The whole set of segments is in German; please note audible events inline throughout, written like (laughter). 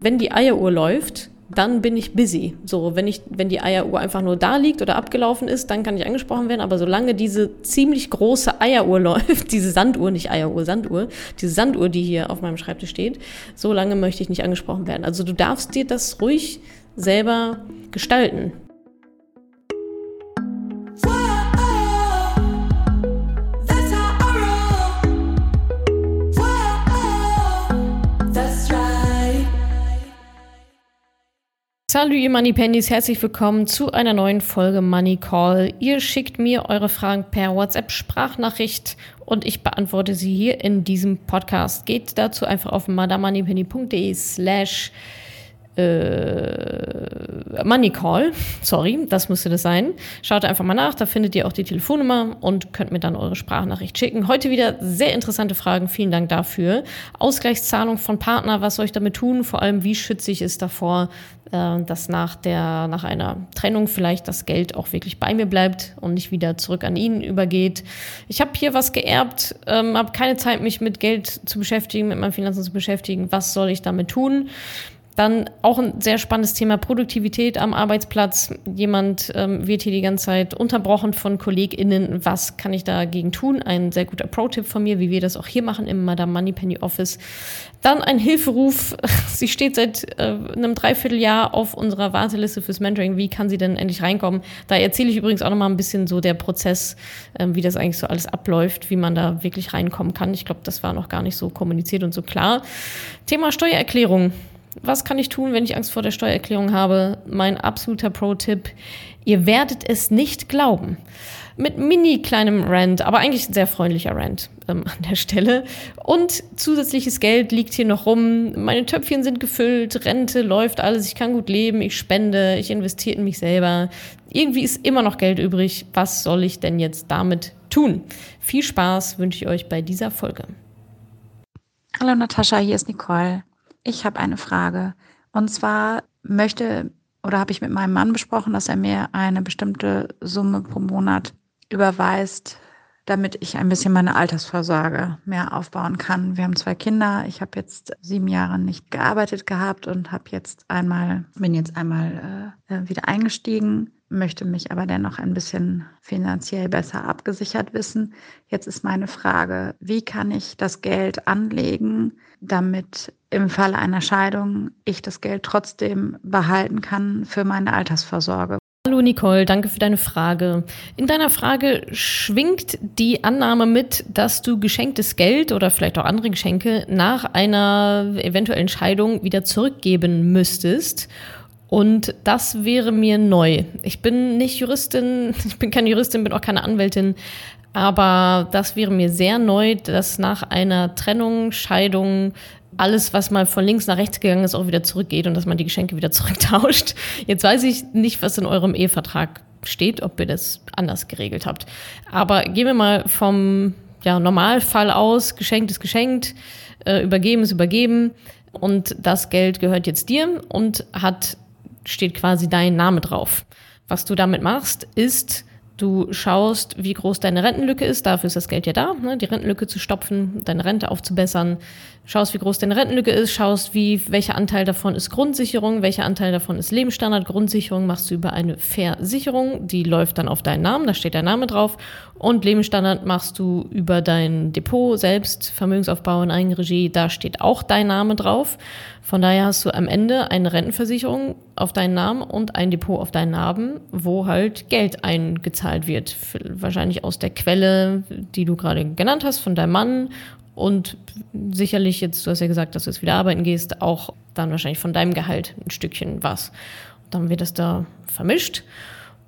Wenn die Eieruhr läuft, dann bin ich busy. So, wenn ich, wenn die Eieruhr einfach nur da liegt oder abgelaufen ist, dann kann ich angesprochen werden. Aber solange diese ziemlich große Eieruhr (laughs) läuft, diese Sanduhr, nicht Eieruhr, Sanduhr, diese Sanduhr, die hier auf meinem Schreibtisch steht, so lange möchte ich nicht angesprochen werden. Also du darfst dir das ruhig selber gestalten. Salut, ihr Money Pennies, herzlich willkommen zu einer neuen Folge Money Call. Ihr schickt mir eure Fragen per WhatsApp-Sprachnachricht und ich beantworte sie hier in diesem Podcast. Geht dazu einfach auf madamoneypenny.de slash äh, Money Call. Sorry, das müsste das sein. Schaut einfach mal nach, da findet ihr auch die Telefonnummer und könnt mir dann eure Sprachnachricht schicken. Heute wieder sehr interessante Fragen, vielen Dank dafür. Ausgleichszahlung von Partner, was soll ich damit tun? Vor allem, wie schütze ich es davor, äh, dass nach, der, nach einer Trennung vielleicht das Geld auch wirklich bei mir bleibt und nicht wieder zurück an ihn übergeht. Ich habe hier was geerbt, ähm, habe keine Zeit, mich mit Geld zu beschäftigen, mit meinen Finanzen zu beschäftigen. Was soll ich damit tun? Dann auch ein sehr spannendes Thema Produktivität am Arbeitsplatz. Jemand ähm, wird hier die ganze Zeit unterbrochen von KollegInnen. Was kann ich dagegen tun? Ein sehr guter Pro-Tipp von mir, wie wir das auch hier machen im Madame Moneypenny Office. Dann ein Hilferuf. (laughs) Sie steht seit äh, einem Dreivierteljahr auf unserer Warteliste fürs Mentoring. Wie kann sie denn endlich reinkommen? Da erzähle ich übrigens auch nochmal ein bisschen so der Prozess, äh, wie das eigentlich so alles abläuft, wie man da wirklich reinkommen kann. Ich glaube, das war noch gar nicht so kommuniziert und so klar. Thema Steuererklärung. Was kann ich tun, wenn ich Angst vor der Steuererklärung habe? Mein absoluter Pro-Tipp. Ihr werdet es nicht glauben. Mit mini kleinem Rent, aber eigentlich ein sehr freundlicher Rent ähm, an der Stelle. Und zusätzliches Geld liegt hier noch rum. Meine Töpfchen sind gefüllt, Rente läuft alles, ich kann gut leben, ich spende, ich investiere in mich selber. Irgendwie ist immer noch Geld übrig. Was soll ich denn jetzt damit tun? Viel Spaß wünsche ich euch bei dieser Folge. Hallo Natascha, hier ist Nicole. Ich habe eine Frage. Und zwar möchte oder habe ich mit meinem Mann besprochen, dass er mir eine bestimmte Summe pro Monat überweist, damit ich ein bisschen meine Altersvorsorge mehr aufbauen kann. Wir haben zwei Kinder. Ich habe jetzt sieben Jahre nicht gearbeitet gehabt und habe jetzt einmal, bin jetzt einmal äh, wieder eingestiegen, möchte mich aber dennoch ein bisschen finanziell besser abgesichert wissen. Jetzt ist meine Frage, wie kann ich das Geld anlegen, damit im Falle einer Scheidung ich das Geld trotzdem behalten kann für meine Altersvorsorge. Hallo Nicole, danke für deine Frage. In deiner Frage schwingt die Annahme mit, dass du geschenktes Geld oder vielleicht auch andere Geschenke nach einer eventuellen Scheidung wieder zurückgeben müsstest. Und das wäre mir neu. Ich bin nicht Juristin, (laughs) ich bin keine Juristin, bin auch keine Anwältin, aber das wäre mir sehr neu, dass nach einer Trennung, Scheidung alles, was mal von links nach rechts gegangen ist, auch wieder zurückgeht und dass man die Geschenke wieder (laughs) zurücktauscht. Jetzt weiß ich nicht, was in eurem Ehevertrag steht, ob ihr das anders geregelt habt. Aber gehen wir mal vom ja, Normalfall aus, geschenkt ist geschenkt, äh, übergeben ist übergeben und das Geld gehört jetzt dir und hat, steht quasi dein Name drauf. Was du damit machst, ist, Du schaust, wie groß deine Rentenlücke ist. Dafür ist das Geld ja da, ne? die Rentenlücke zu stopfen, deine Rente aufzubessern. Schaust, wie groß deine Rentenlücke ist. Schaust, wie, welcher Anteil davon ist Grundsicherung, welcher Anteil davon ist Lebensstandard. Grundsicherung machst du über eine Versicherung. Die läuft dann auf deinen Namen. Da steht dein Name drauf. Und Lebensstandard machst du über dein Depot selbst, Vermögensaufbau in Eigenregie. Da steht auch dein Name drauf. Von daher hast du am Ende eine Rentenversicherung auf deinen Namen und ein Depot auf deinen Namen, wo halt Geld eingezahlt wird. Wahrscheinlich aus der Quelle, die du gerade genannt hast, von deinem Mann und sicherlich jetzt, du hast ja gesagt, dass du jetzt wieder arbeiten gehst, auch dann wahrscheinlich von deinem Gehalt ein Stückchen was. Dann wird das da vermischt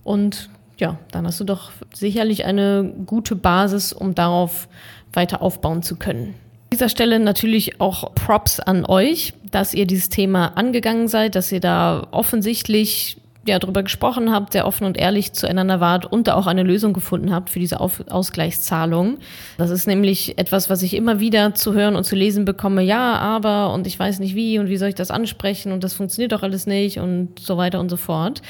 und ja, dann hast du doch sicherlich eine gute Basis, um darauf weiter aufbauen zu können dieser Stelle natürlich auch Props an euch, dass ihr dieses Thema angegangen seid, dass ihr da offensichtlich ja, darüber gesprochen habt, sehr offen und ehrlich zueinander wart und da auch eine Lösung gefunden habt für diese Auf Ausgleichszahlung. Das ist nämlich etwas, was ich immer wieder zu hören und zu lesen bekomme. Ja, aber und ich weiß nicht wie und wie soll ich das ansprechen und das funktioniert doch alles nicht und so weiter und so fort.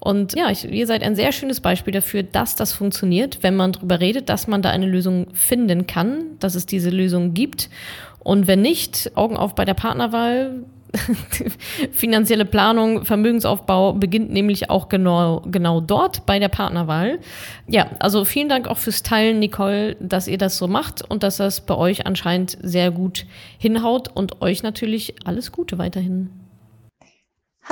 Und ja, ich, ihr seid ein sehr schönes Beispiel dafür, dass das funktioniert, wenn man darüber redet, dass man da eine Lösung finden kann, dass es diese Lösung gibt. Und wenn nicht, Augen auf bei der Partnerwahl (laughs) Finanzielle Planung, Vermögensaufbau beginnt nämlich auch genau, genau dort bei der Partnerwahl. Ja, also vielen Dank auch fürs Teilen, Nicole, dass ihr das so macht und dass das bei euch anscheinend sehr gut hinhaut und euch natürlich alles Gute weiterhin.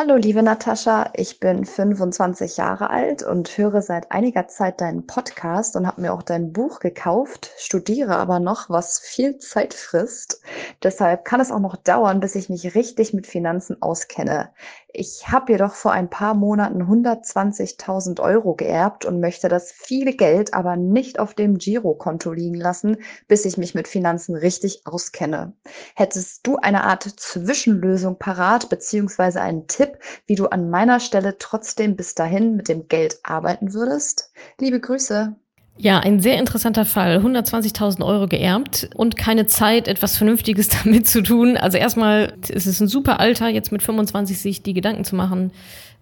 Hallo, liebe Natascha, ich bin 25 Jahre alt und höre seit einiger Zeit deinen Podcast und habe mir auch dein Buch gekauft, studiere aber noch, was viel Zeit frisst. Deshalb kann es auch noch dauern, bis ich mich richtig mit Finanzen auskenne. Ich habe jedoch vor ein paar Monaten 120.000 Euro geerbt und möchte das viele Geld aber nicht auf dem Girokonto liegen lassen, bis ich mich mit Finanzen richtig auskenne. Hättest du eine Art Zwischenlösung parat, beziehungsweise einen Tipp, wie du an meiner Stelle trotzdem bis dahin mit dem Geld arbeiten würdest? Liebe Grüße. Ja, ein sehr interessanter Fall. 120.000 Euro geerbt und keine Zeit, etwas Vernünftiges (laughs) damit zu tun. Also erstmal ist es ein super Alter, jetzt mit 25 sich die Gedanken zu machen.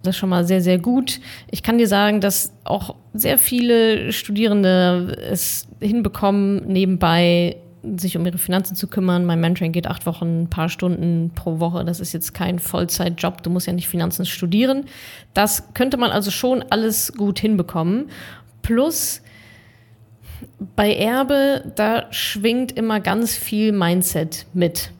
Das ist schon mal sehr, sehr gut. Ich kann dir sagen, dass auch sehr viele Studierende es hinbekommen, nebenbei sich um ihre Finanzen zu kümmern. Mein Mentoring geht acht Wochen, ein paar Stunden pro Woche. Das ist jetzt kein Vollzeitjob. Du musst ja nicht Finanzen studieren. Das könnte man also schon alles gut hinbekommen. Plus, bei Erbe, da schwingt immer ganz viel Mindset mit.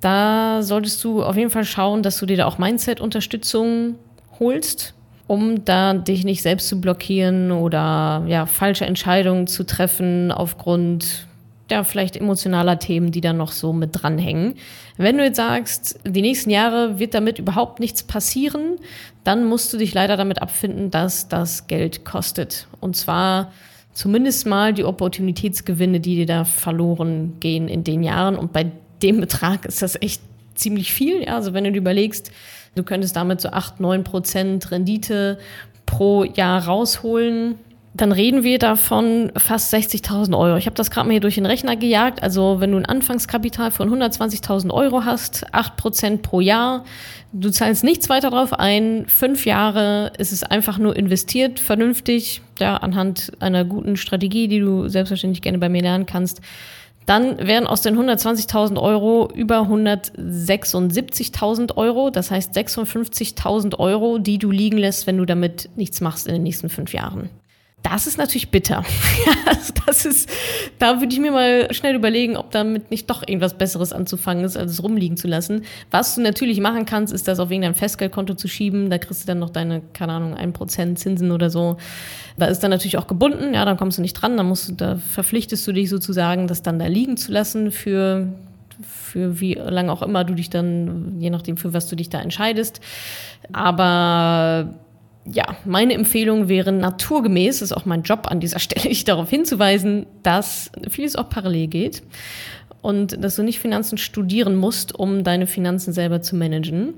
Da solltest du auf jeden Fall schauen, dass du dir da auch Mindset-Unterstützung holst, um da dich nicht selbst zu blockieren oder ja, falsche Entscheidungen zu treffen aufgrund ja, vielleicht emotionaler Themen, die da noch so mit dranhängen. Wenn du jetzt sagst, die nächsten Jahre wird damit überhaupt nichts passieren, dann musst du dich leider damit abfinden, dass das Geld kostet. Und zwar zumindest mal die Opportunitätsgewinne, die dir da verloren gehen in den Jahren. Und bei dem Betrag ist das echt ziemlich viel. Ja? Also wenn du dir überlegst, du könntest damit so 8, 9 Prozent Rendite pro Jahr rausholen, dann reden wir davon fast 60.000 Euro. Ich habe das gerade mal hier durch den Rechner gejagt. Also wenn du ein Anfangskapital von 120.000 Euro hast, 8 Prozent pro Jahr, du zahlst nichts weiter drauf ein, fünf Jahre ist es einfach nur investiert, vernünftig, ja, anhand einer guten Strategie, die du selbstverständlich gerne bei mir lernen kannst. Dann werden aus den 120.000 Euro über 176.000 Euro, das heißt 56.000 Euro, die du liegen lässt, wenn du damit nichts machst in den nächsten fünf Jahren. Das ist natürlich bitter. (laughs) das ist, da würde ich mir mal schnell überlegen, ob damit nicht doch irgendwas Besseres anzufangen ist, als es rumliegen zu lassen. Was du natürlich machen kannst, ist das auf irgendein Festgeldkonto zu schieben. Da kriegst du dann noch deine, keine Ahnung, ein Prozent Zinsen oder so. Da ist dann natürlich auch gebunden. Ja, dann kommst du nicht dran. Da musst du, da verpflichtest du dich sozusagen, das dann da liegen zu lassen für für wie lange auch immer du dich dann, je nachdem, für was du dich da entscheidest. Aber ja, meine Empfehlung wäre naturgemäß, ist auch mein Job an dieser (laughs) Stelle, darauf hinzuweisen, dass vieles auch parallel geht und dass du nicht Finanzen studieren musst, um deine Finanzen selber zu managen.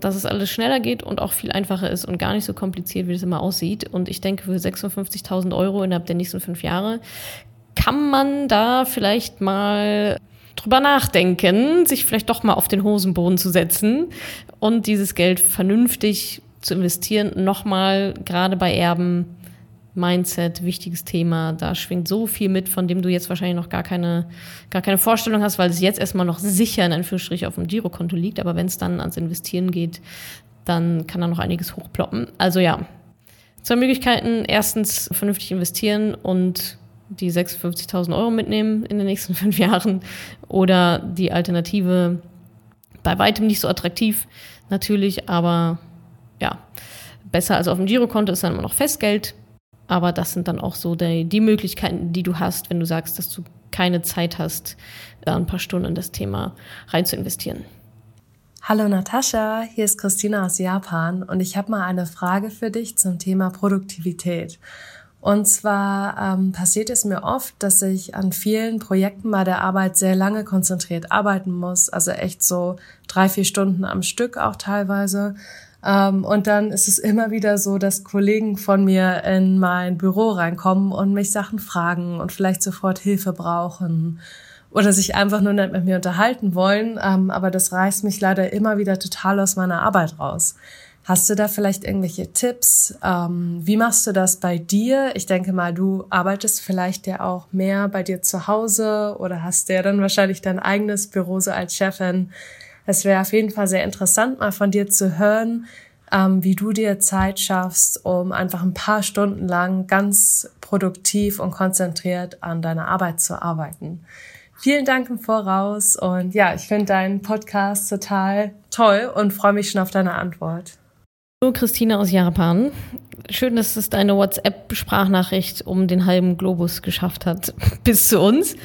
Dass es alles schneller geht und auch viel einfacher ist und gar nicht so kompliziert, wie es immer aussieht. Und ich denke, für 56.000 Euro innerhalb der nächsten fünf Jahre kann man da vielleicht mal drüber nachdenken, sich vielleicht doch mal auf den Hosenboden zu setzen und dieses Geld vernünftig zu investieren. Nochmal, gerade bei Erben, Mindset, wichtiges Thema. Da schwingt so viel mit, von dem du jetzt wahrscheinlich noch gar keine, gar keine Vorstellung hast, weil es jetzt erstmal noch sicher in Anführungsstrich auf dem Girokonto liegt. Aber wenn es dann ans Investieren geht, dann kann da noch einiges hochploppen. Also ja, zwei Möglichkeiten. Erstens vernünftig investieren und die 56.000 Euro mitnehmen in den nächsten (laughs) fünf Jahren. Oder die Alternative bei weitem nicht so attraktiv, natürlich, aber ja, besser als auf dem Girokonto ist dann immer noch Festgeld. Aber das sind dann auch so die, die Möglichkeiten, die du hast, wenn du sagst, dass du keine Zeit hast, ein paar Stunden in das Thema rein zu investieren. Hallo Natascha, hier ist Christina aus Japan und ich habe mal eine Frage für dich zum Thema Produktivität. Und zwar ähm, passiert es mir oft, dass ich an vielen Projekten bei der Arbeit sehr lange konzentriert arbeiten muss, also echt so drei, vier Stunden am Stück auch teilweise. Ähm, und dann ist es immer wieder so, dass Kollegen von mir in mein Büro reinkommen und mich Sachen fragen und vielleicht sofort Hilfe brauchen oder sich einfach nur nicht mit mir unterhalten wollen. Ähm, aber das reißt mich leider immer wieder total aus meiner Arbeit raus. Hast du da vielleicht irgendwelche Tipps? Ähm, wie machst du das bei dir? Ich denke mal, du arbeitest vielleicht ja auch mehr bei dir zu Hause oder hast ja dann wahrscheinlich dein eigenes Büro so als Chefin. Es wäre auf jeden Fall sehr interessant, mal von dir zu hören, ähm, wie du dir Zeit schaffst, um einfach ein paar Stunden lang ganz produktiv und konzentriert an deiner Arbeit zu arbeiten. Vielen Dank im Voraus und ja, ich finde deinen Podcast total toll und freue mich schon auf deine Antwort. Hallo Christina aus Japan. Schön, dass es deine WhatsApp-Sprachnachricht um den halben Globus geschafft hat (laughs) bis zu uns.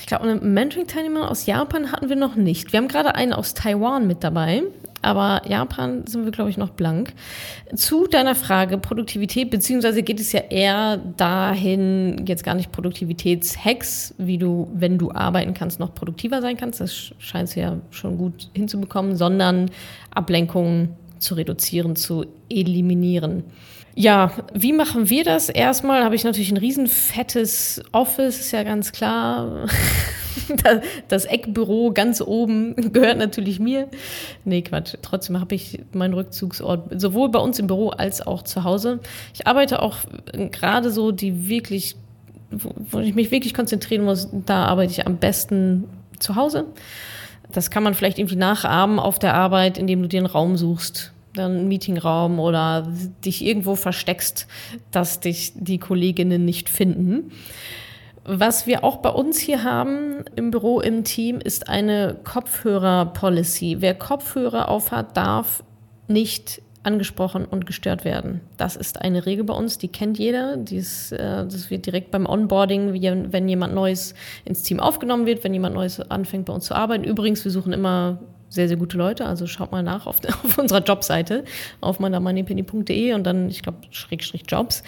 Ich glaube, einen Mentoring-Teilnehmer aus Japan hatten wir noch nicht. Wir haben gerade einen aus Taiwan mit dabei, aber Japan sind wir, glaube ich, noch blank. Zu deiner Frage Produktivität, beziehungsweise geht es ja eher dahin, jetzt gar nicht Produktivitätshacks, wie du, wenn du arbeiten kannst, noch produktiver sein kannst. Das scheint du ja schon gut hinzubekommen, sondern Ablenkungen zu reduzieren, zu eliminieren. Ja, wie machen wir das? Erstmal habe ich natürlich ein riesen fettes Office, ist ja ganz klar. (laughs) Das Eckbüro ganz oben (laughs) gehört natürlich mir. Nee, Quatsch. Trotzdem habe ich meinen Rückzugsort sowohl bei uns im Büro als auch zu Hause. Ich arbeite auch gerade so die wirklich, wo ich mich wirklich konzentrieren muss, da arbeite ich am besten zu Hause. Das kann man vielleicht irgendwie nachahmen auf der Arbeit, indem du dir einen Raum suchst, einen Meetingraum oder dich irgendwo versteckst, dass dich die Kolleginnen nicht finden. Was wir auch bei uns hier haben im Büro, im Team, ist eine Kopfhörer-Policy. Wer Kopfhörer aufhat, darf nicht angesprochen und gestört werden. Das ist eine Regel bei uns, die kennt jeder. Dies, äh, das wird direkt beim Onboarding, wie, wenn jemand Neues ins Team aufgenommen wird, wenn jemand Neues anfängt bei uns zu arbeiten. Übrigens, wir suchen immer sehr, sehr gute Leute. Also schaut mal nach auf, (laughs) auf unserer Jobseite auf meiner moneypenny.de und dann, ich glaube, Schrägstrich Jobs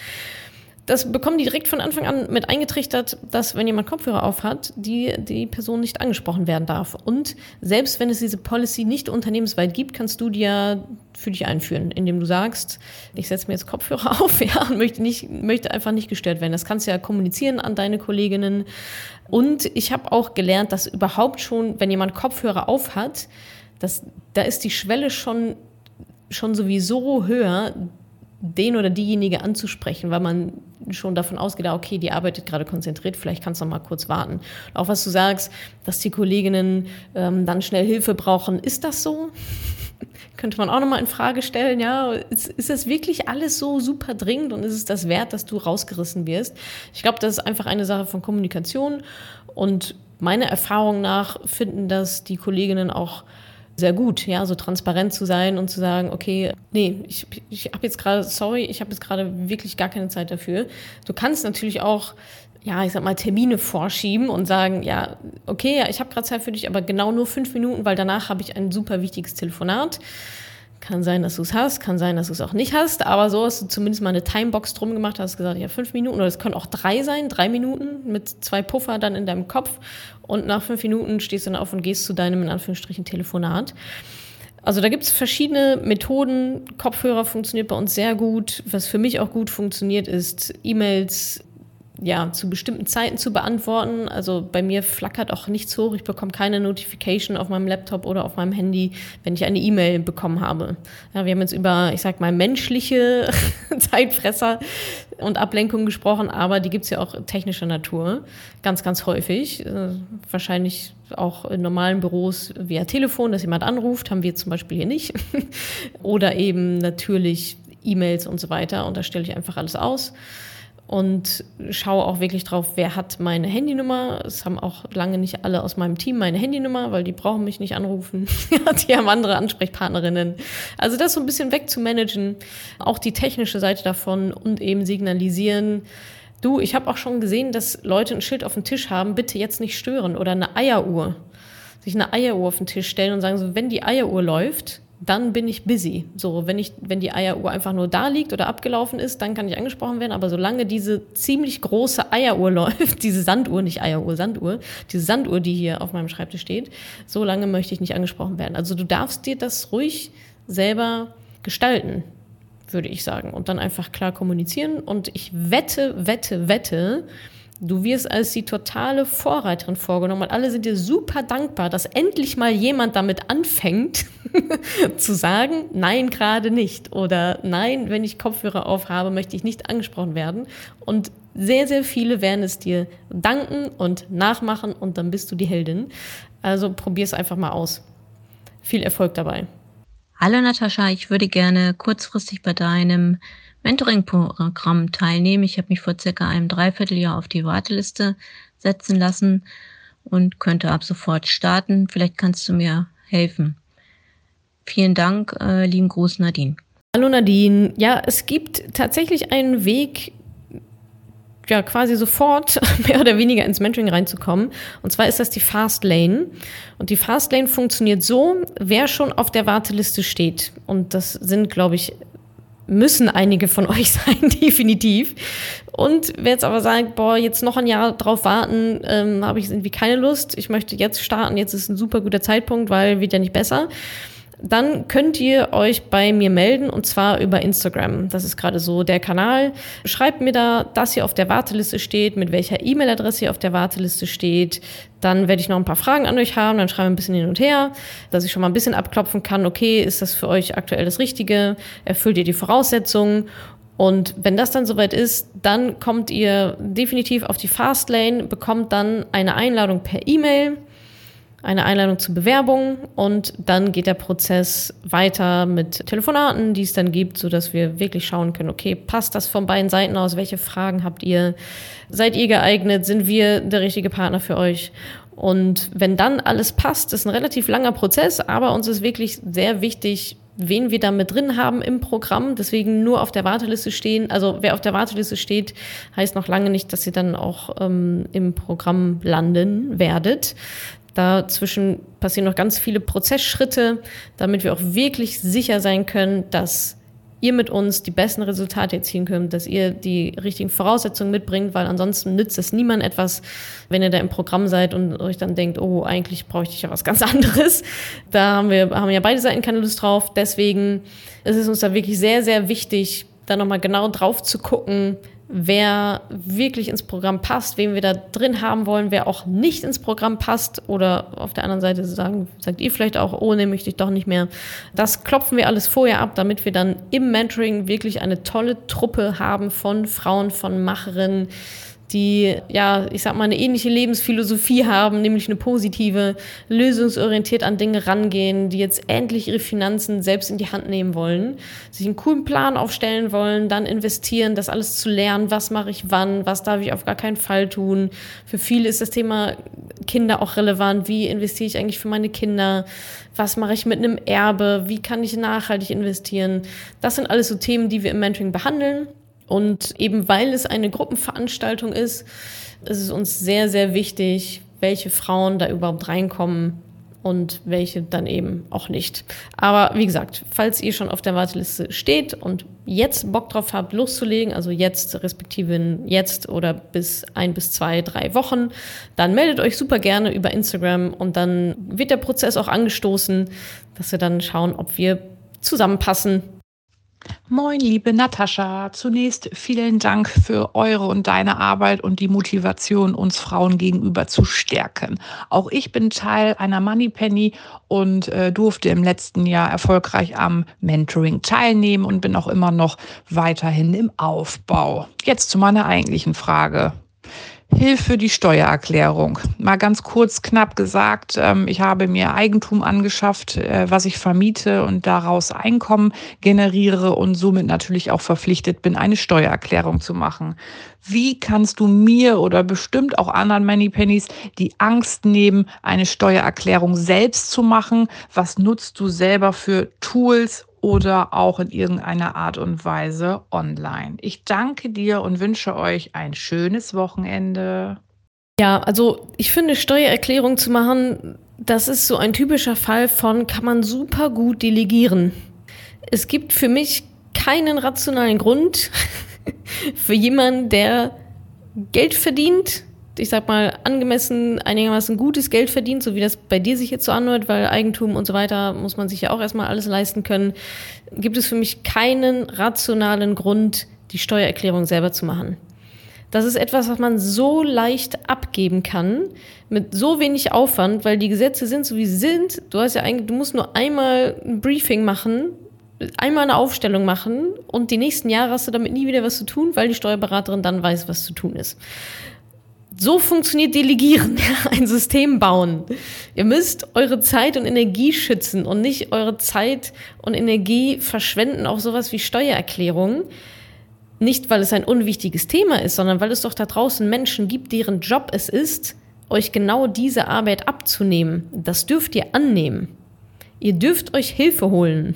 das bekommen die direkt von Anfang an mit eingetrichtert, dass wenn jemand Kopfhörer aufhat, die, die Person nicht angesprochen werden darf. Und selbst wenn es diese Policy nicht unternehmensweit gibt, kannst du dir für dich einführen, indem du sagst, ich setze mir jetzt Kopfhörer (laughs) auf, ja, und möchte nicht, möchte einfach nicht gestört werden. Das kannst du ja kommunizieren an deine Kolleginnen. Und ich habe auch gelernt, dass überhaupt schon, wenn jemand Kopfhörer aufhat, dass, da ist die Schwelle schon, schon sowieso höher, den oder diejenige anzusprechen, weil man schon davon ausgeht, ah, okay, die arbeitet gerade konzentriert, vielleicht kannst du noch mal kurz warten. Auch was du sagst, dass die Kolleginnen ähm, dann schnell Hilfe brauchen, ist das so? (laughs) Könnte man auch noch mal in Frage stellen, ja, ist, ist das wirklich alles so super dringend und ist es das wert, dass du rausgerissen wirst? Ich glaube, das ist einfach eine Sache von Kommunikation und meiner Erfahrung nach finden das die Kolleginnen auch sehr gut, ja, so transparent zu sein und zu sagen, okay, nee, ich, ich habe jetzt gerade, sorry, ich habe jetzt gerade wirklich gar keine Zeit dafür. Du kannst natürlich auch, ja, ich sag mal, Termine vorschieben und sagen, ja, okay, ja, ich habe gerade Zeit für dich, aber genau nur fünf Minuten, weil danach habe ich ein super wichtiges Telefonat. Kann sein, dass du es hast, kann sein, dass du es auch nicht hast, aber so hast du zumindest mal eine Timebox drum gemacht, hast gesagt, ja, fünf Minuten oder es können auch drei sein, drei Minuten mit zwei Puffer dann in deinem Kopf und nach fünf Minuten stehst du dann auf und gehst zu deinem, in Anführungsstrichen, Telefonat. Also da gibt es verschiedene Methoden. Kopfhörer funktioniert bei uns sehr gut. Was für mich auch gut funktioniert, ist E-Mails ja, zu bestimmten Zeiten zu beantworten. Also bei mir flackert auch nichts hoch. Ich bekomme keine Notification auf meinem Laptop oder auf meinem Handy, wenn ich eine E-Mail bekommen habe. Ja, wir haben jetzt über, ich sag mal, menschliche (laughs) Zeitfresser und Ablenkungen gesprochen, aber die gibt's ja auch technischer Natur. Ganz, ganz häufig. Äh, wahrscheinlich auch in normalen Büros via Telefon, dass jemand anruft, haben wir zum Beispiel hier nicht. (laughs) oder eben natürlich E-Mails und so weiter. Und da stelle ich einfach alles aus und schaue auch wirklich drauf, wer hat meine Handynummer. Es haben auch lange nicht alle aus meinem Team meine Handynummer, weil die brauchen mich nicht anrufen. (laughs) die haben andere Ansprechpartnerinnen. Also das so ein bisschen wegzumanagen, auch die technische Seite davon und eben signalisieren, du, ich habe auch schon gesehen, dass Leute ein Schild auf dem Tisch haben, bitte jetzt nicht stören oder eine Eieruhr. Sich eine Eieruhr auf den Tisch stellen und sagen so, wenn die Eieruhr läuft, dann bin ich busy. So, wenn ich, wenn die Eieruhr einfach nur da liegt oder abgelaufen ist, dann kann ich angesprochen werden. Aber solange diese ziemlich große Eieruhr (laughs) läuft, diese Sanduhr, nicht Eieruhr, Sanduhr, diese Sanduhr, die hier auf meinem Schreibtisch steht, so lange möchte ich nicht angesprochen werden. Also du darfst dir das ruhig selber gestalten, würde ich sagen. Und dann einfach klar kommunizieren. Und ich wette, wette, wette, Du wirst als die totale Vorreiterin vorgenommen und alle sind dir super dankbar, dass endlich mal jemand damit anfängt (laughs) zu sagen, nein, gerade nicht oder nein, wenn ich Kopfhörer aufhabe, möchte ich nicht angesprochen werden. Und sehr, sehr viele werden es dir danken und nachmachen und dann bist du die Heldin. Also probier es einfach mal aus. Viel Erfolg dabei. Hallo Natascha, ich würde gerne kurzfristig bei deinem Mentoring-Programm teilnehmen. Ich habe mich vor circa einem Dreivierteljahr auf die Warteliste setzen lassen und könnte ab sofort starten. Vielleicht kannst du mir helfen. Vielen Dank, äh, lieben Gruß Nadine. Hallo Nadine. Ja, es gibt tatsächlich einen Weg, ja, quasi sofort (laughs) mehr oder weniger ins Mentoring reinzukommen. Und zwar ist das die Fast Lane. Und die Fast Lane funktioniert so, wer schon auf der Warteliste steht. Und das sind, glaube ich, müssen einige von (laughs) euch sein, definitiv. Und wer jetzt aber sagt, boah, jetzt noch ein Jahr drauf warten, ähm, habe ich irgendwie keine Lust. Ich möchte jetzt starten, jetzt ist ein super guter Zeitpunkt, weil wird ja nicht besser dann könnt ihr euch bei mir melden und zwar über Instagram. Das ist gerade so der Kanal. Schreibt mir da, dass ihr auf der Warteliste steht, mit welcher E-Mail-Adresse ihr auf der Warteliste steht. Dann werde ich noch ein paar Fragen an euch haben, dann schreibe ein bisschen hin und her, dass ich schon mal ein bisschen abklopfen kann, okay, ist das für euch aktuell das Richtige? Erfüllt ihr die Voraussetzungen? Und wenn das dann soweit ist, dann kommt ihr definitiv auf die Fastlane, bekommt dann eine Einladung per E-Mail eine Einladung zur Bewerbung und dann geht der Prozess weiter mit Telefonaten, die es dann gibt, so dass wir wirklich schauen können, okay, passt das von beiden Seiten aus? Welche Fragen habt ihr? Seid ihr geeignet? Sind wir der richtige Partner für euch? Und wenn dann alles passt, ist ein relativ langer Prozess, aber uns ist wirklich sehr wichtig, wen wir da mit drin haben im Programm. Deswegen nur auf der Warteliste stehen. Also wer auf der Warteliste steht, heißt noch lange nicht, dass ihr dann auch ähm, im Programm landen werdet. Dazwischen passieren noch ganz viele Prozessschritte, damit wir auch wirklich sicher sein können, dass ihr mit uns die besten Resultate erzielen könnt, dass ihr die richtigen Voraussetzungen mitbringt, weil ansonsten nützt es niemand etwas, wenn ihr da im Programm seid und euch dann denkt, oh, eigentlich bräuchte ich ja was ganz (laughs) anderes. Da haben wir haben ja beide Seiten keine Lust drauf. Deswegen ist es uns da wirklich sehr, sehr wichtig, da nochmal genau drauf zu gucken, wer wirklich ins Programm passt, wen wir da drin haben wollen, wer auch nicht ins Programm passt oder auf der anderen Seite sagen, sagt ihr vielleicht auch, oh, ne, möchte ich doch nicht mehr. Das klopfen wir alles vorher ab, damit wir dann im Mentoring wirklich eine tolle Truppe haben von Frauen, von Macherinnen, die, ja, ich sag mal, eine ähnliche Lebensphilosophie haben, nämlich eine positive, lösungsorientiert an Dinge rangehen, die jetzt endlich ihre Finanzen selbst in die Hand nehmen wollen, sich einen coolen Plan aufstellen wollen, dann investieren, das alles zu lernen, was mache ich wann, was darf ich auf gar keinen Fall tun. Für viele ist das Thema Kinder auch relevant. Wie investiere ich eigentlich für meine Kinder? Was mache ich mit einem Erbe? Wie kann ich nachhaltig investieren? Das sind alles so Themen, die wir im Mentoring behandeln. Und eben weil es eine Gruppenveranstaltung ist, ist es uns sehr, sehr wichtig, welche Frauen da überhaupt reinkommen und welche dann eben auch nicht. Aber wie gesagt, falls ihr schon auf der Warteliste steht und jetzt Bock drauf habt, loszulegen, also jetzt respektive jetzt oder bis ein bis zwei, drei Wochen, dann meldet euch super gerne über Instagram und dann wird der Prozess auch angestoßen, dass wir dann schauen, ob wir zusammenpassen Moin, liebe Natascha. Zunächst vielen Dank für eure und deine Arbeit und die Motivation, uns Frauen gegenüber zu stärken. Auch ich bin Teil einer Moneypenny und äh, durfte im letzten Jahr erfolgreich am Mentoring teilnehmen und bin auch immer noch weiterhin im Aufbau. Jetzt zu meiner eigentlichen Frage. Hilfe die Steuererklärung. Mal ganz kurz, knapp gesagt, ähm, ich habe mir Eigentum angeschafft, äh, was ich vermiete und daraus Einkommen generiere und somit natürlich auch verpflichtet bin, eine Steuererklärung zu machen. Wie kannst du mir oder bestimmt auch anderen Pennies die Angst nehmen, eine Steuererklärung selbst zu machen? Was nutzt du selber für Tools oder auch in irgendeiner Art und Weise online. Ich danke dir und wünsche euch ein schönes Wochenende. Ja, also ich finde, Steuererklärung zu machen, das ist so ein typischer Fall von, kann man super gut delegieren. Es gibt für mich keinen rationalen Grund (laughs) für jemanden, der Geld verdient, ich sag mal, angemessen, einigermaßen gutes Geld verdient, so wie das bei dir sich jetzt so anhört, weil Eigentum und so weiter muss man sich ja auch erstmal alles leisten können, gibt es für mich keinen rationalen Grund, die Steuererklärung selber zu machen. Das ist etwas, was man so leicht abgeben kann, mit so wenig Aufwand, weil die Gesetze sind so wie sie sind. Du hast ja eigentlich, du musst nur einmal ein Briefing machen, einmal eine Aufstellung machen und die nächsten Jahre hast du damit nie wieder was zu tun, weil die Steuerberaterin dann weiß, was zu tun ist. So funktioniert Delegieren, (laughs) ein System bauen. Ihr müsst eure Zeit und Energie schützen und nicht eure Zeit und Energie verschwenden auf sowas wie Steuererklärungen. Nicht, weil es ein unwichtiges Thema ist, sondern weil es doch da draußen Menschen gibt, deren Job es ist, euch genau diese Arbeit abzunehmen. Das dürft ihr annehmen. Ihr dürft euch Hilfe holen.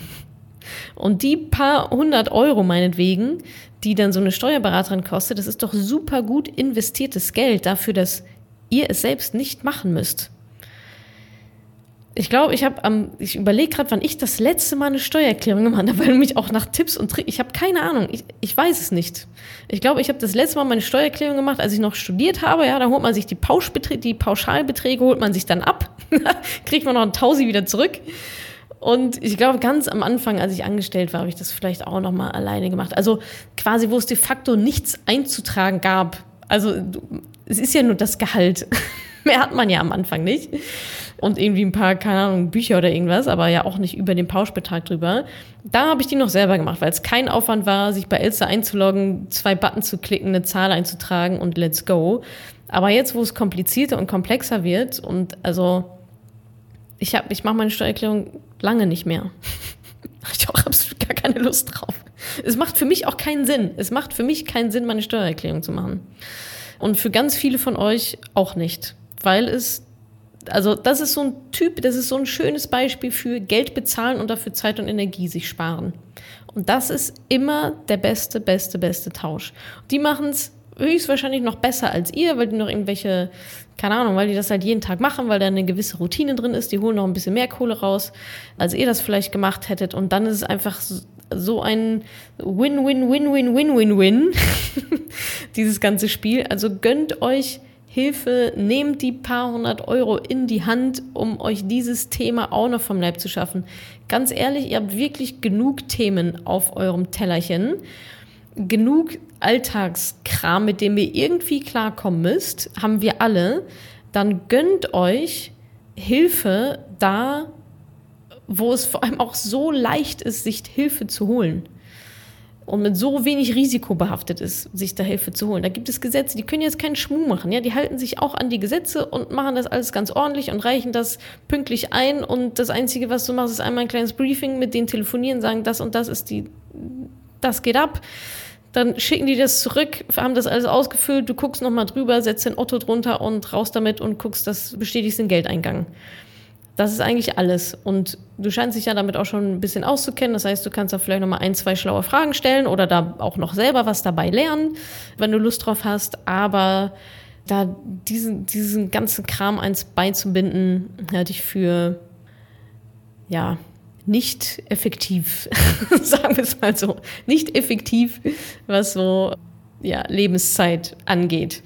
Und die paar hundert Euro meinetwegen, die dann so eine Steuerberaterin kostet, das ist doch super gut investiertes Geld dafür, dass ihr es selbst nicht machen müsst. Ich glaube, ich habe am, ich überlege gerade, wann ich das letzte Mal eine Steuererklärung gemacht habe, weil mich auch nach Tipps und Tricks, ich habe keine Ahnung, ich, ich weiß es nicht. Ich glaube, ich habe das letzte Mal meine Steuererklärung gemacht, als ich noch studiert habe. Ja, da holt man sich die, Pauschbeträge, die Pauschalbeträge, holt man sich dann ab, (laughs) kriegt man noch ein Tausi wieder zurück. Und ich glaube, ganz am Anfang, als ich angestellt war, habe ich das vielleicht auch noch mal alleine gemacht. Also quasi, wo es de facto nichts einzutragen gab. Also es ist ja nur das Gehalt. (laughs) Mehr hat man ja am Anfang nicht und irgendwie ein paar, keine Ahnung, Bücher oder irgendwas, aber ja auch nicht über den Pauschbetrag drüber. Da habe ich die noch selber gemacht, weil es kein Aufwand war, sich bei Elster einzuloggen, zwei Button zu klicken, eine Zahl einzutragen und let's go. Aber jetzt, wo es komplizierter und komplexer wird und also ich ich mache meine Steuererklärung lange nicht mehr. (laughs) ich habe auch absolut gar keine Lust drauf. Es macht für mich auch keinen Sinn. Es macht für mich keinen Sinn, meine Steuererklärung zu machen. Und für ganz viele von euch auch nicht, weil es also das ist so ein Typ, das ist so ein schönes Beispiel für Geld bezahlen und dafür Zeit und Energie sich sparen. Und das ist immer der beste, beste, beste Tausch. Die machen es höchstwahrscheinlich noch besser als ihr, weil die noch irgendwelche, keine Ahnung, weil die das halt jeden Tag machen, weil da eine gewisse Routine drin ist. Die holen noch ein bisschen mehr Kohle raus, als ihr das vielleicht gemacht hättet. Und dann ist es einfach so ein Win-Win-Win-Win-Win-Win-Win, (laughs) dieses ganze Spiel. Also gönnt euch Hilfe, nehmt die paar hundert Euro in die Hand, um euch dieses Thema auch noch vom Leib zu schaffen. Ganz ehrlich, ihr habt wirklich genug Themen auf eurem Tellerchen, genug Alltagskram, mit dem ihr irgendwie klarkommen müsst, haben wir alle. Dann gönnt euch Hilfe da, wo es vor allem auch so leicht ist, sich Hilfe zu holen und mit so wenig Risiko behaftet ist, sich da Hilfe zu holen. Da gibt es Gesetze, die können jetzt keinen Schmuh machen. Ja? Die halten sich auch an die Gesetze und machen das alles ganz ordentlich und reichen das pünktlich ein. Und das Einzige, was du machst, ist einmal ein kleines Briefing, mit denen telefonieren, sagen, das und das ist die, das geht ab. Dann schicken die das zurück, haben das alles ausgefüllt, du guckst nochmal drüber, setzt den Otto drunter und raus damit und guckst, das bestätigst den Geldeingang. Das ist eigentlich alles. Und du scheinst dich ja damit auch schon ein bisschen auszukennen. Das heißt, du kannst da vielleicht nochmal ein, zwei schlaue Fragen stellen oder da auch noch selber was dabei lernen, wenn du Lust drauf hast. Aber da diesen, diesen ganzen Kram eins beizubinden, halte ich für, ja, nicht effektiv, (laughs) sagen wir es mal so. Nicht effektiv, was so, ja, Lebenszeit angeht.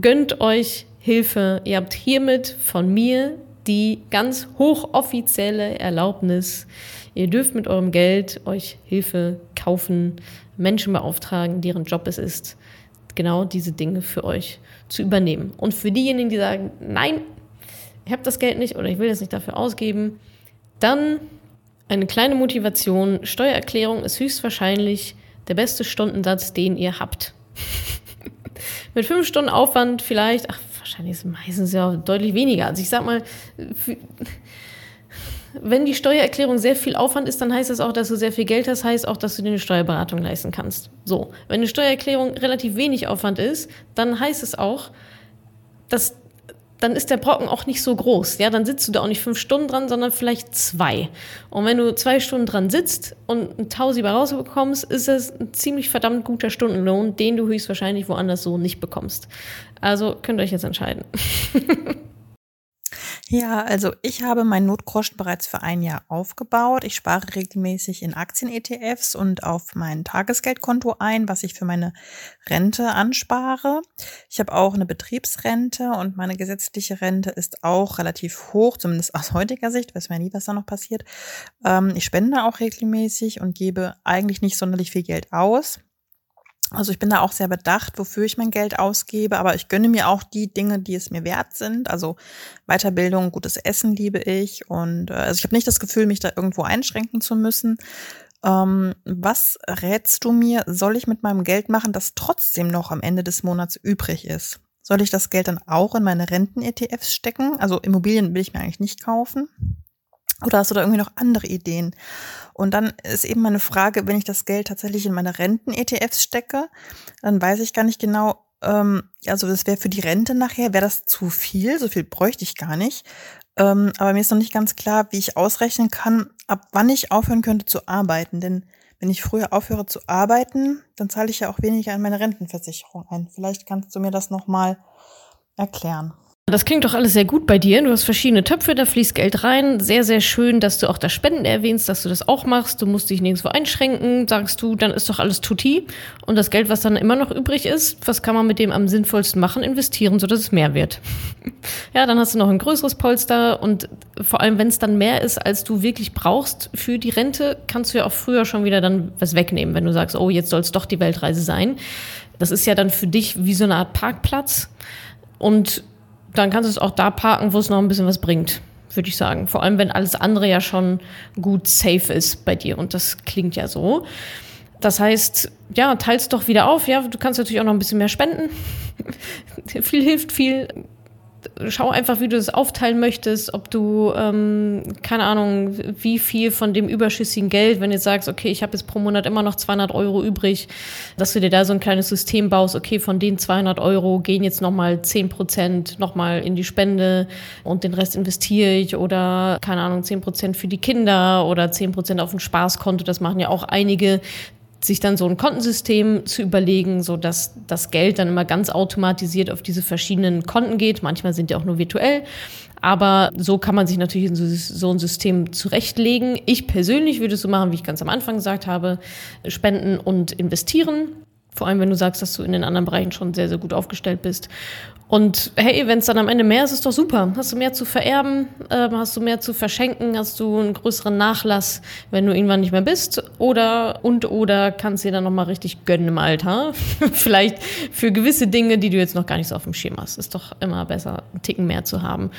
Gönnt euch Hilfe. Ihr habt hiermit von mir die ganz hochoffizielle Erlaubnis. Ihr dürft mit eurem Geld euch Hilfe kaufen, Menschen beauftragen, deren Job es ist, genau diese Dinge für euch zu übernehmen. Und für diejenigen, die sagen, nein, ich habe das Geld nicht oder ich will das nicht dafür ausgeben, dann eine kleine Motivation. Steuererklärung ist höchstwahrscheinlich der beste Stundensatz, den ihr habt. (laughs) Mit fünf Stunden Aufwand vielleicht, ach, wahrscheinlich ist es meistens ja deutlich weniger. Also ich sag mal, wenn die Steuererklärung sehr viel Aufwand ist, dann heißt das auch, dass du sehr viel Geld hast, heißt auch, dass du dir eine Steuerberatung leisten kannst. So. Wenn eine Steuererklärung relativ wenig Aufwand ist, dann heißt es auch, dass dann ist der Brocken auch nicht so groß. Ja, dann sitzt du da auch nicht fünf Stunden dran, sondern vielleicht zwei. Und wenn du zwei Stunden dran sitzt und ein Tausi bei rausbekommst, ist das ein ziemlich verdammt guter Stundenlohn, den du höchstwahrscheinlich woanders so nicht bekommst. Also könnt ihr euch jetzt entscheiden. (laughs) Ja, also ich habe meinen Notgroschen bereits für ein Jahr aufgebaut. Ich spare regelmäßig in Aktien-ETFs und auf mein Tagesgeldkonto ein, was ich für meine Rente anspare. Ich habe auch eine Betriebsrente und meine gesetzliche Rente ist auch relativ hoch, zumindest aus heutiger Sicht. Weiß man nie, was da noch passiert. Ähm, ich spende auch regelmäßig und gebe eigentlich nicht sonderlich viel Geld aus. Also ich bin da auch sehr bedacht, wofür ich mein Geld ausgebe, aber ich gönne mir auch die Dinge, die es mir wert sind. Also Weiterbildung, gutes Essen liebe ich und äh, also ich habe nicht das Gefühl, mich da irgendwo einschränken zu müssen. Ähm, was rätst du mir, soll ich mit meinem Geld machen, das trotzdem noch am Ende des Monats übrig ist? Soll ich das Geld dann auch in meine Renten-ETFs stecken? Also Immobilien will ich mir eigentlich nicht kaufen. Oder hast du da irgendwie noch andere Ideen? Und dann ist eben meine Frage, wenn ich das Geld tatsächlich in meine Renten-ETFs stecke, dann weiß ich gar nicht genau, ähm, also das wäre für die Rente nachher, wäre das zu viel, so viel bräuchte ich gar nicht. Ähm, aber mir ist noch nicht ganz klar, wie ich ausrechnen kann, ab wann ich aufhören könnte zu arbeiten. Denn wenn ich früher aufhöre zu arbeiten, dann zahle ich ja auch weniger in meine Rentenversicherung ein. Vielleicht kannst du mir das nochmal erklären. Das klingt doch alles sehr gut bei dir. Du hast verschiedene Töpfe, da fließt Geld rein. Sehr, sehr schön, dass du auch das Spenden erwähnst, dass du das auch machst. Du musst dich nirgendwo einschränken, sagst du, dann ist doch alles tutti. Und das Geld, was dann immer noch übrig ist, was kann man mit dem am sinnvollsten machen? Investieren, sodass es mehr wird. (laughs) ja, dann hast du noch ein größeres Polster und vor allem, wenn es dann mehr ist, als du wirklich brauchst für die Rente, kannst du ja auch früher schon wieder dann was wegnehmen, wenn du sagst, oh, jetzt soll es doch die Weltreise sein. Das ist ja dann für dich wie so eine Art Parkplatz. Und dann kannst du es auch da parken, wo es noch ein bisschen was bringt, würde ich sagen. Vor allem, wenn alles andere ja schon gut safe ist bei dir. Und das klingt ja so. Das heißt, ja, teilst doch wieder auf. Ja, du kannst natürlich auch noch ein bisschen mehr spenden. (laughs) viel hilft viel schau einfach, wie du das aufteilen möchtest, ob du, ähm, keine Ahnung, wie viel von dem überschüssigen Geld, wenn du jetzt sagst, okay, ich habe jetzt pro Monat immer noch 200 Euro übrig, dass du dir da so ein kleines System baust, okay, von den 200 Euro gehen jetzt nochmal 10 Prozent nochmal in die Spende und den Rest investiere ich oder, keine Ahnung, 10 Prozent für die Kinder oder 10 Prozent auf ein Spaßkonto, das machen ja auch einige, sich dann so ein Kontensystem zu überlegen, so dass das Geld dann immer ganz automatisiert auf diese verschiedenen Konten geht. Manchmal sind die auch nur virtuell. Aber so kann man sich natürlich so, ein System zurechtlegen. Ich persönlich würde es so machen, wie ich ganz am Anfang gesagt habe, spenden und investieren. Vor allem, wenn du sagst, dass du in den anderen Bereichen schon sehr, sehr gut aufgestellt bist. Und hey, wenn es dann am Ende mehr ist, ist doch super. Hast du mehr zu vererben, äh, hast du mehr zu verschenken, hast du einen größeren Nachlass, wenn du irgendwann nicht mehr bist. Oder und oder kannst dir dann nochmal richtig gönnen im Alter. (laughs) Vielleicht für gewisse Dinge, die du jetzt noch gar nicht so auf dem Schirm hast. Ist doch immer besser, einen Ticken mehr zu haben.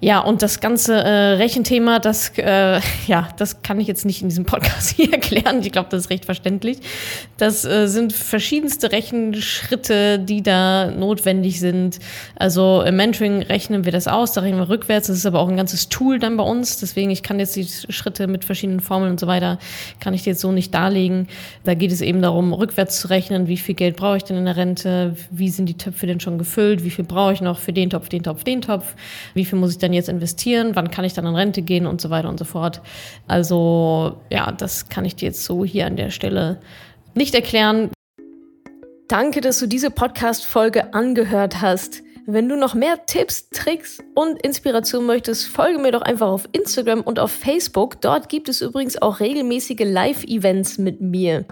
Ja, und das ganze äh, Rechenthema, das, äh, (laughs) ja, das kann ich jetzt nicht in diesem Podcast (laughs) hier erklären. Ich glaube, das ist recht verständlich. Das äh, sind verschiedenste Rechenschritte, die da notwendig sind. Also im Mentoring rechnen wir das aus, da rechnen wir rückwärts. Das ist aber auch ein ganzes Tool dann bei uns. Deswegen, ich kann jetzt die Schritte mit verschiedenen Formeln und so weiter, kann ich dir jetzt so nicht darlegen. Da geht es eben darum, rückwärts zu rechnen, wie viel Geld brauche ich denn in der Rente, wie sind die Töpfe denn schon gefüllt, wie viel brauche ich noch für den Topf, den Topf, den Topf, wie viel muss ich denn denn jetzt investieren? Wann kann ich dann in Rente gehen und so weiter und so fort? Also ja, das kann ich dir jetzt so hier an der Stelle nicht erklären. Danke, dass du diese Podcast-Folge angehört hast. Wenn du noch mehr Tipps, Tricks und Inspiration möchtest, folge mir doch einfach auf Instagram und auf Facebook. Dort gibt es übrigens auch regelmäßige Live-Events mit mir.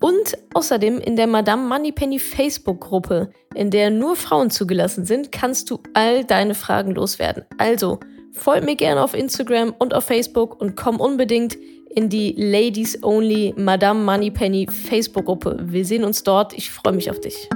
Und außerdem in der Madame Moneypenny Facebook-Gruppe, in der nur Frauen zugelassen sind, kannst du all deine Fragen loswerden. Also, folg mir gerne auf Instagram und auf Facebook und komm unbedingt in die Ladies Only Madame Moneypenny Facebook-Gruppe. Wir sehen uns dort. Ich freue mich auf dich.